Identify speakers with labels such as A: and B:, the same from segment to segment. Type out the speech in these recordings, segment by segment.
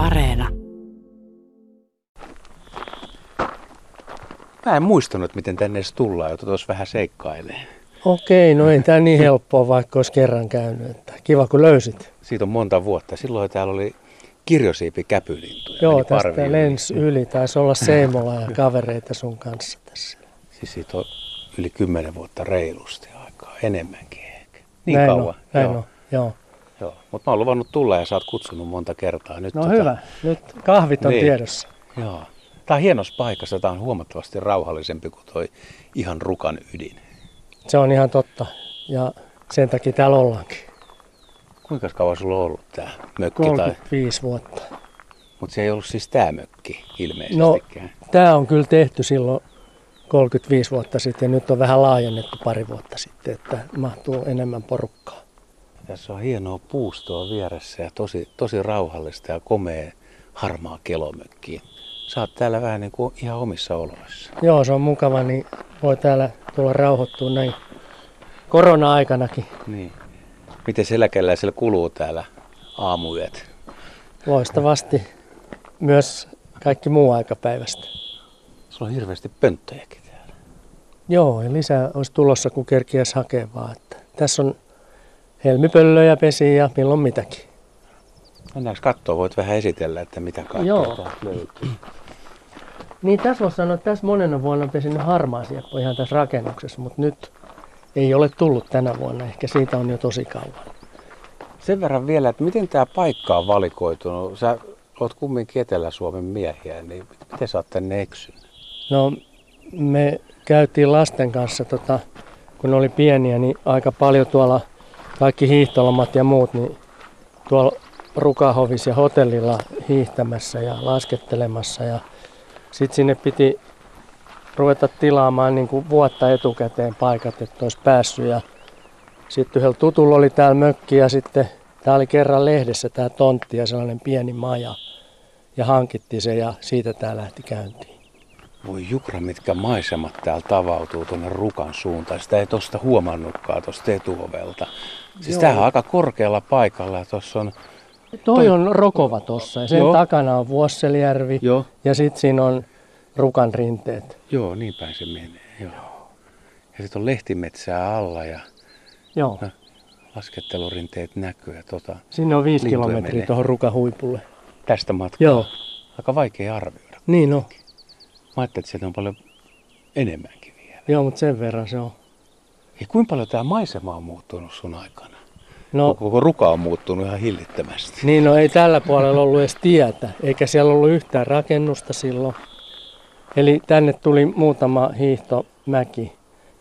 A: Areena.
B: Mä en muistanut, miten tänne edes tullaan, jota tuossa vähän seikkailee.
C: Okei, no ei tämä niin helppoa, vaikka olisi kerran käynyt. Että kiva, kun löysit.
B: Siitä on monta vuotta. Silloin täällä oli kirjosiipi käpylintuja.
C: Joo,
B: meni
C: tästä
B: parviin
C: lens yli. Taisi olla Seimola ja kavereita sun kanssa tässä.
B: Siis siitä on yli kymmenen vuotta reilusti aikaa, enemmänkin ehkä. Niin
C: näin
B: kauan.
C: On, näin
B: joo.
C: on, joo.
B: Joo. Mutta mä oon luvannut tulla ja sä oot kutsunut monta kertaa. Nyt
C: No hyvä, nyt kahvit on
B: Niin.
C: tiedossa.
B: Joo. Tää on hienossa paikassa. Tää on huomattavasti rauhallisempi kuin toi ihan rukan ydin.
C: Se on ihan totta. Ja sen takia täällä ollaankin.
B: Kuinka kauan sulla on ollut tää mökki? Tai...
C: 35 vuotta.
B: Mutta se ei ollut siis tää mökki
C: No,
B: ilmeisestikään.
C: tämä on kyllä tehty silloin 35 vuotta sitten ja nyt on vähän laajennettu pari vuotta sitten, että mahtuu enemmän porukkaa.
B: Tässä on hienoa puustoa vieressä ja tosi, tosi rauhallista ja komea harmaa kelomökki. Sä oot täällä vähän niin kuin ihan omissa oloissa.
C: Joo, se on mukava, niin voi täällä tulla rauhoittua näin korona-aikanakin.
B: Niin. Miten eläkeläisellä kuluu täällä aamuyöt?
C: Loistavasti myös kaikki muu aikapäivästä.
B: Sulla on hirveästi pönttöjäkin täällä.
C: Joo, ja lisää olisi tulossa, kun kerkiäisi hakea vaan. Että tässä on helmipöllöjä, pesiä ja milloin mitäkin.
B: Mennäänkö katsoa? Voit vähän esitellä, että mitä kaikkea
C: Joo.
B: täältä löytyy.
C: Niin tässä voisi sanoa, että tässä monena vuonna on pesinyt harmaa sieppo ihan tässä rakennuksessa, mutta nyt ei ole tullut tänä vuonna. Ehkä siitä on jo tosi kauan.
B: Sen verran vielä, että miten tämä paikka on valikoitunut? Sä oot kumminkin Etelä-Suomen miehiä, niin miten sä oot tänne eksynyt?
C: No me käytiin lasten kanssa, tota, kun ne oli pieniä, niin aika paljon tuolla kaikki hiihtolomat ja muut, niin tuolla Rukahovis ja hotellilla hiihtämässä ja laskettelemassa. Ja sitten sinne piti ruveta tilaamaan niin kuin vuotta etukäteen paikat, että olisi päässyt. Ja sitten yhdellä tutulla oli täällä mökki ja sitten tämä oli kerran lehdessä tämä tontti ja sellainen pieni maja. Ja hankittiin se ja siitä tämä lähti käyntiin.
B: Voi jukra, mitkä maisemat täällä tavautuu tuonne Rukan suuntaan. Sitä ei tosta huomannutkaan tuosta etuovelta. Siis
C: Joo.
B: tämähän on aika korkealla paikalla ja tuossa on...
C: Toi on Rokova tossa ja sen
B: Joo.
C: takana on Vuosselijärvi
B: Joo.
C: ja sitten siinä on Rukan rinteet.
B: Joo, niin päin se menee. Joo. Ja sitten on lehtimetsää alla ja
C: Joo,
B: No. laskettelurinteet näkyy. Ja tota,
C: sinne on viisi kilometriä
B: menee.
C: tuohon Rukan huipulle.
B: tästä matkaa
C: Joo,
B: aika vaikea arvioida.
C: niin on.
B: Mä ajattelin, että sieltä on paljon enemmänkin vielä.
C: Joo, mutta sen verran se on.
B: Ja kuinka paljon tämä maisema on muuttunut sun aikana?
C: No,
B: Koko ruka on muuttunut ihan hillittömästi.
C: niin no ei tällä puolella ollut edes tietä, eikä siellä ollut yhtään rakennusta silloin. Eli tänne tuli muutama hiihtomäki.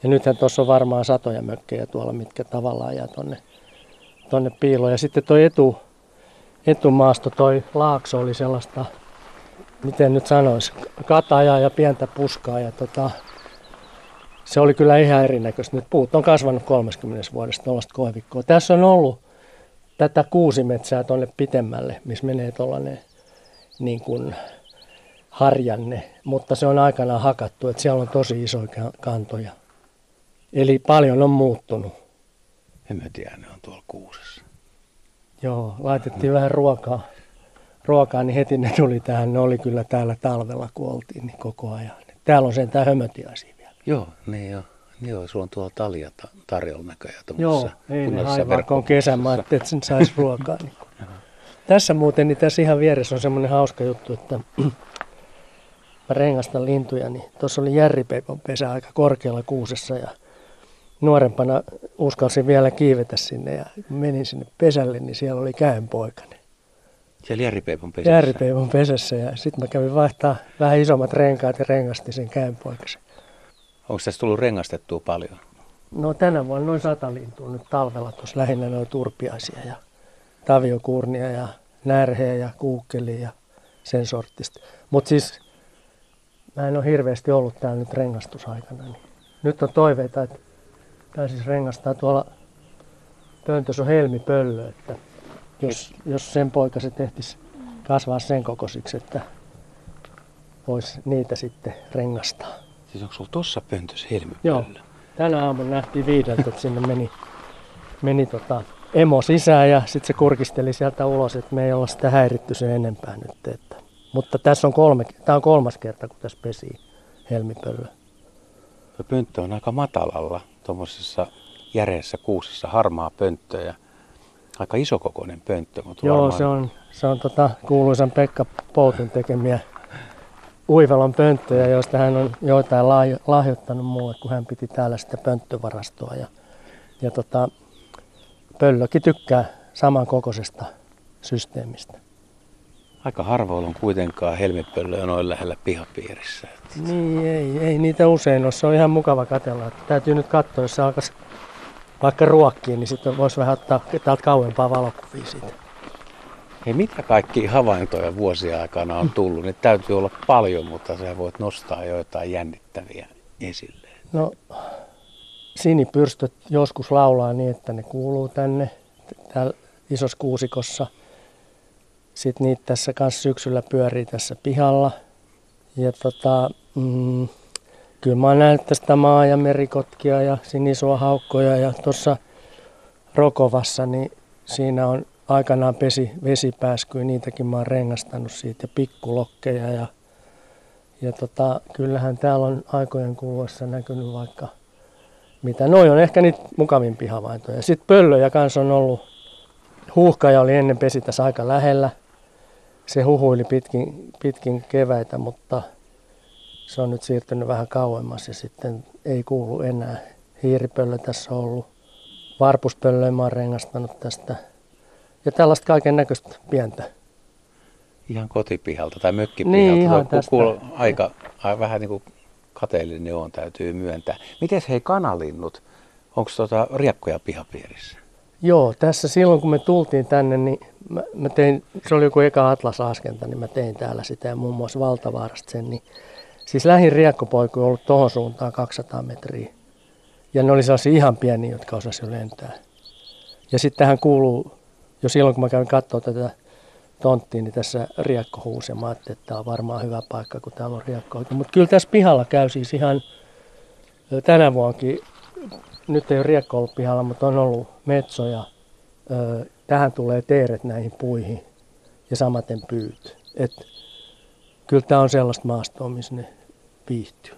C: Ja nythän tuossa on varmaan satoja mökkejä tuolla, mitkä tavallaan jää tonne, tonne piiloon. Ja sitten toi etu, etumaasto, toi laakso oli sellaista, miten nyt sanois, katajaa ja pientä puskaa. Ja tota, se oli kyllä ihan erinäköistä. Nyt puut on kasvanut 30 vuodesta tuollaista koivikkoa. Tässä on ollut tätä kuusimetsää tuonne pitemmälle, missä menee tuollainen niin kuin harjanne, mutta se on aikanaan hakattu, että siellä on tosi isoja ka- kantoja. Eli paljon on muuttunut.
B: En mä tiedä, ne on tuolla kuusessa.
C: Joo, laitettiin vähän ruokaa, ruokaa, niin heti ne tuli tähän. Ne oli kyllä täällä talvella, kun oltiin, niin koko ajan. Täällä on sentään hömötiaisia vielä.
B: Joo, niin joo. Niin joo, sulla on tuolla talia ta- tarjolla näköjään
C: Joo,
B: tuommoisessa
C: ei ne vaikka on kesä, mä että sen saisi ruokaa. Niin. Tässä muuten, niin tässä ihan vieressä on semmoinen hauska juttu, että mä rengastan lintuja, niin tuossa oli järripeipon pesä aika korkealla kuusessa ja nuorempana uskalsin vielä kiivetä sinne ja menin sinne pesälle, niin siellä oli käenpoikainen.
B: Siellä Järripeipon pesässä.
C: Järripeipon pesässä ja sitten mä kävin vaihtaa vähän isommat renkaat ja rengastin sen käenpoikasen.
B: Onko tässä tullut rengastettua paljon?
C: No tänä vuonna noin sata lintua nyt talvella tuossa lähinnä noin turpiaisia ja taviokurnia ja närheä ja kuukkeli ja sen sorttista. Mutta siis mä en ole hirveästi ollut täällä nyt rengastusaikana. Niin nyt on toiveita, että pääsis rengastaa tuolla pöntössä on helmipöllö, että jos, jos sen poikaset tehtis kasvaa sen kokoisiksi, että voisi niitä sitten rengastaa.
B: Siis onko sulla tossa pöntössä
C: Joo. Tänä aamuna nähtiin viideltä, että sinne meni, meni tota emo sisään ja sitten se kurkisteli sieltä ulos, että me ei olla sitä häiritty sen enempää nyt. Että. Mutta tässä on kolme, tämä on kolmas kerta, kun tässä pesii helmipöllö.
B: Se pönttö on aika matalalla, tuommoisessa järeessä kuusessa, harmaa pönttö ja aika isokokoinen pönttö. Mutta
C: Joo,
B: varmaan...
C: se on, se on tota, kuuluisan Pekka Poutun tekemiä Uivalon pönttöjä, joista hän on joitain lahjoittanut mulle, kun hän piti täällä sitä pönttövarastoa. Ja, ja tota, pöllökin tykkää samankokoisesta systeemistä.
B: Aika harvoin on kuitenkaan helmipöllöä noin lähellä pihapiirissä.
C: Niin, ei, ei niitä usein ole. Se on ihan mukava katella. Että täytyy nyt katsoa, jos se alkaisi vaikka ruokkiin, niin sitten voisi vähän ottaa täältä kauempaa valokuvia siitä.
B: Hei, mitä kaikki havaintoja vuosia aikana on tullut? Nyt täytyy olla paljon, mutta sä voit nostaa joitain jännittäviä esille.
C: No, sinipyrstöt joskus laulaa niin, että ne kuuluu tänne täällä isossa kuusikossa. Sitten niitä tässä kanssa syksyllä pyörii tässä pihalla. Ja tota, mm, kyllä mä oon nähnyt tästä maa- ja merikotkia ja sinisua haukkoja ja tuossa Rokovassa, niin siinä on aikanaan pesi vesipääskyä, niitäkin mä oon rengastanut siitä ja pikkulokkeja ja, ja tota, kyllähän täällä on aikojen kuluessa näkynyt vaikka mitä. Noi on ehkä niitä mukavimpia havaintoja. Sitten pöllöjä kanssa on ollut. Huuhkaja oli ennen pesi tässä aika lähellä. Se huhuili pitkin, pitkin keväitä, mutta se on nyt siirtynyt vähän kauemmas ja sitten ei kuulu enää. Hiiripöllö tässä on ollut. Varpuspöllöä mä oon rengastanut tästä. Ja tällaista kaiken näköistä pientä.
B: Ihan kotipihalta tai mökkipihalta.
C: Niin, ihan tästä.
B: Kuul, aika, aika, vähän niin kuin kateellinen on, täytyy myöntää. Miten hei kanalinnut? Onko tuota riekkoja pihapiirissä?
C: Joo, tässä silloin kun me tultiin tänne, niin mä, mä tein, se oli joku eka Atlas-askenta, niin mä tein täällä sitä ja muun muassa Valtavaarasta sen. Niin, siis lähin riekkopoiku on ollut tuohon suuntaan 200 metriä. Ja ne oli sellaisia ihan pieniä, jotka osasivat jo lentää. Ja sitten tähän kuuluu, jo silloin kun mä kävin katsoa tätä tonttiin, niin tässä riekko huusi. Mä että tämä on varmaan hyvä paikka, kun täällä on riekko. Mutta kyllä tässä pihalla käy siis ihan tänä vuonkin, nyt ei ole riekko ollut pihalla, mutta on ollut metsoja. Tähän tulee teeret näihin puihin ja samaten pyyt. Et kyllä tämä on sellaista maastoa, missä ne viihtyy.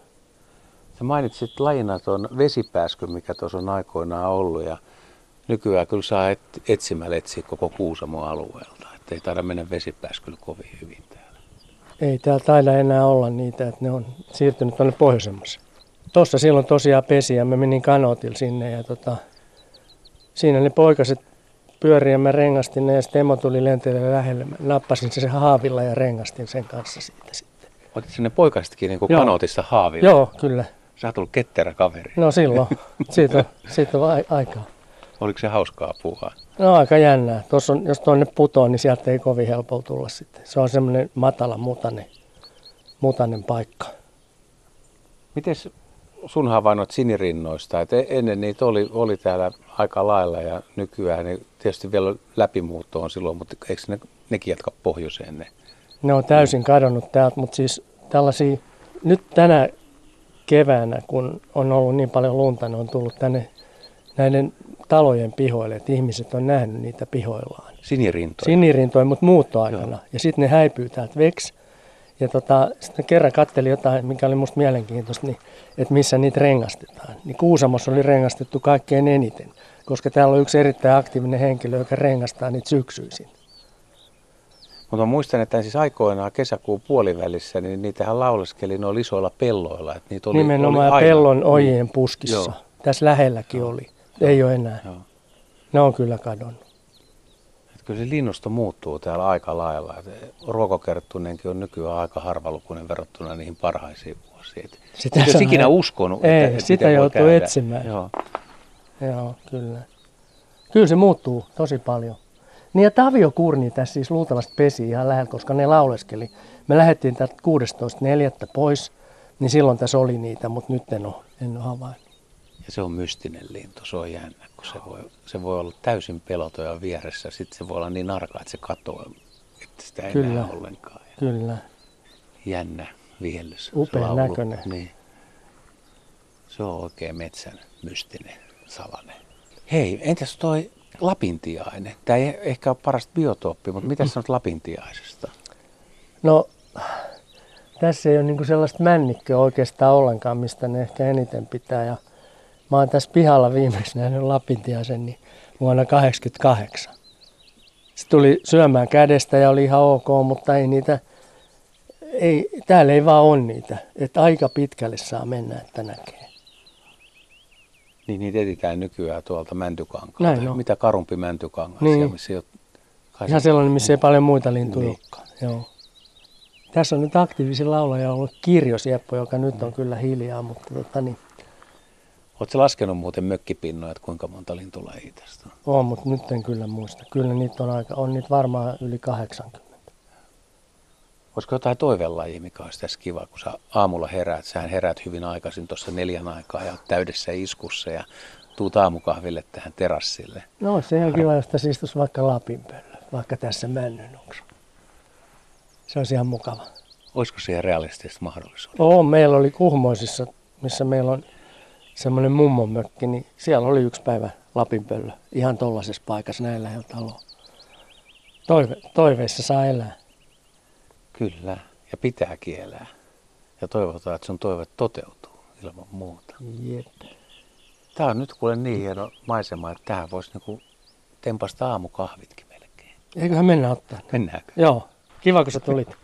B: Sä mainitsit lajina tuon vesipääskyn, mikä tuossa on aikoinaan ollut ja nykyään kyllä saa et, etsimällä etsiä koko Kuusamo alueelta. Että ei taida mennä vesipääskyllä kovin hyvin täällä.
C: Ei täällä taida enää olla niitä, että ne on siirtynyt tuonne pohjoisemmassa. Tuossa silloin tosiaan pesi ja mä menin kanotilla sinne ja tota, siinä ne poikaset pyöri ja mä rengastin ne ja sitten emo tuli lenteelle lähelle. Mä nappasin sen haavilla ja rengastin sen kanssa siitä sitten.
B: Otit sinne poikasetkin niin kuin kanotissa haavilla?
C: Joo, kyllä.
B: Sä oot ollut ketterä kaveri.
C: No silloin. siitä on, siitä on aikaa.
B: Oliko se hauskaa puuhaa?
C: No aika jännää. Tuossa on, jos tuonne putoo, niin sieltä ei kovin helpolla tulla sitten. Se on semmoinen matala mutanen, mutanen paikka.
B: Miten sun havainnot sinirinnoista? Et e- ennen niitä oli, oli täällä aika lailla ja nykyään ne tietysti vielä läpimuutto on silloin, mutta eikö ne, nekin jatka pohjoiseen ne?
C: Ne on täysin kadonnut täältä, mutta siis tällaisia, nyt tänä keväänä, kun on ollut niin paljon lunta, ne on tullut tänne näiden talojen pihoille, että ihmiset on nähnyt niitä pihoillaan.
B: Sinirintoja?
C: Sinirintoja, mutta muuttoaikana. Joo. Ja sitten ne häipyy täältä veksi. Ja tota, sitten kerran katteli jotain, mikä oli musta mielenkiintoista, niin, että missä niitä rengastetaan. Niin Kuusamossa oli rengastettu kaikkein eniten, koska täällä on yksi erittäin aktiivinen henkilö, joka rengastaa niitä syksyisin.
B: Mutta muistan, että siis aikoinaan kesäkuun puolivälissä, niin niitähän lauleskeli noilla isoilla pelloilla. Että niitä oli,
C: Nimenomaan
B: oli
C: pellon ojien puskissa. Joo. Tässä lähelläkin Joo. oli. Ei ole enää.
B: Joo.
C: Ne on kyllä kadonnut.
B: Että kyllä se linnusto muuttuu täällä aika lailla. Ruokokerttunenkin on nykyään aika harvalukuinen verrattuna niihin parhaisiin vuosiin. Et sitä et jos ikinä uskonut,
C: ei,
B: että,
C: sitä joutuu etsimään.
B: Joo.
C: Joo, kyllä. Kyllä se muuttuu tosi paljon. Niin ja Tavio Kurni tässä siis luultavasti pesi ihan lähellä, koska ne lauleskeli. Me lähdettiin täältä 16.4. pois, niin silloin tässä oli niitä, mutta nyt en ole, en ole havainnut.
B: Ja se on mystinen lintu, se on jännä, kun se voi, se voi olla täysin peloton ja vieressä. Sitten se voi olla niin arka, että se katoaa, että sitä ei
C: Kyllä.
B: näe ollenkaan. Ja
C: Kyllä.
B: Jännä viellys.
C: Upea näköinen.
B: Niin. Se on oikein metsän mystinen salainen. Hei, entäs toi lapintiainen. Tämä ei ehkä ole parasta biotooppi, mutta mitä sanot lapintiaisesta?
C: No, tässä ei ole niinku sellaista männikköä oikeastaan ollenkaan, mistä ne ehkä eniten pitää. Ja mä oon tässä pihalla viimeksi nähnyt lapintiaisen niin vuonna 1988. Se tuli syömään kädestä ja oli ihan ok, mutta ei niitä, ei, täällä ei vaan ole niitä. Että aika pitkälle saa mennä, että näkee.
B: Niin niitä etsitään nykyään tuolta mäntykankaalta.
C: Näin on.
B: Mitä karumpi mäntykangas,
C: Niin.
B: siellä, missä ei ole... kai
C: Ihan sellainen, missä ei paljon muita lintuja
B: Niin.
C: olekaan. Joo. Tässä on nyt aktiivisin laulaja ollut Kirjo Sieppo, joka nyt on kyllä hiljaa, mutta tota niin,
B: Oletko laskenut muuten mökkipinnoja, että kuinka monta lintulajia tästä on?
C: on, mutta nyt en kyllä muista. Kyllä niitä on aika, on niitä varmaan yli 80.
B: Olisiko jotain toivelajia, mikä olisi tässä kiva, kun sä aamulla heräät, sähän heräät hyvin aikaisin tuossa neljän aikaa ja täydessä iskussa ja tuut aamukahville tähän terassille.
C: No se on kiva, jos tässä istuisi vaikka lapinpöllö, vaikka tässä männynoksa. Se olisi ihan mukava.
B: Olisiko siihen realistista mahdollisuutta?
C: Oo, meillä oli Kuhmoisissa, missä meillä on semmoinen mummon mökki, niin siellä oli yksi päivä lapinpöllö. Ihan tollaisessa paikassa näin lähellä taloa. Toive, toiveissa saa elää.
B: Kyllä, ja pitää kielää. Ja toivotaan, että sun toive toteutuu ilman muuta.
C: Jep.
B: Tämä on nyt kuule niin hieno maisema, että tähän voisi niinku tempasta aamukahvitkin melkein.
C: Eiköhän mennä ottaa.
B: Mennäänkö?
C: Joo. Kiva, kun sä tulit.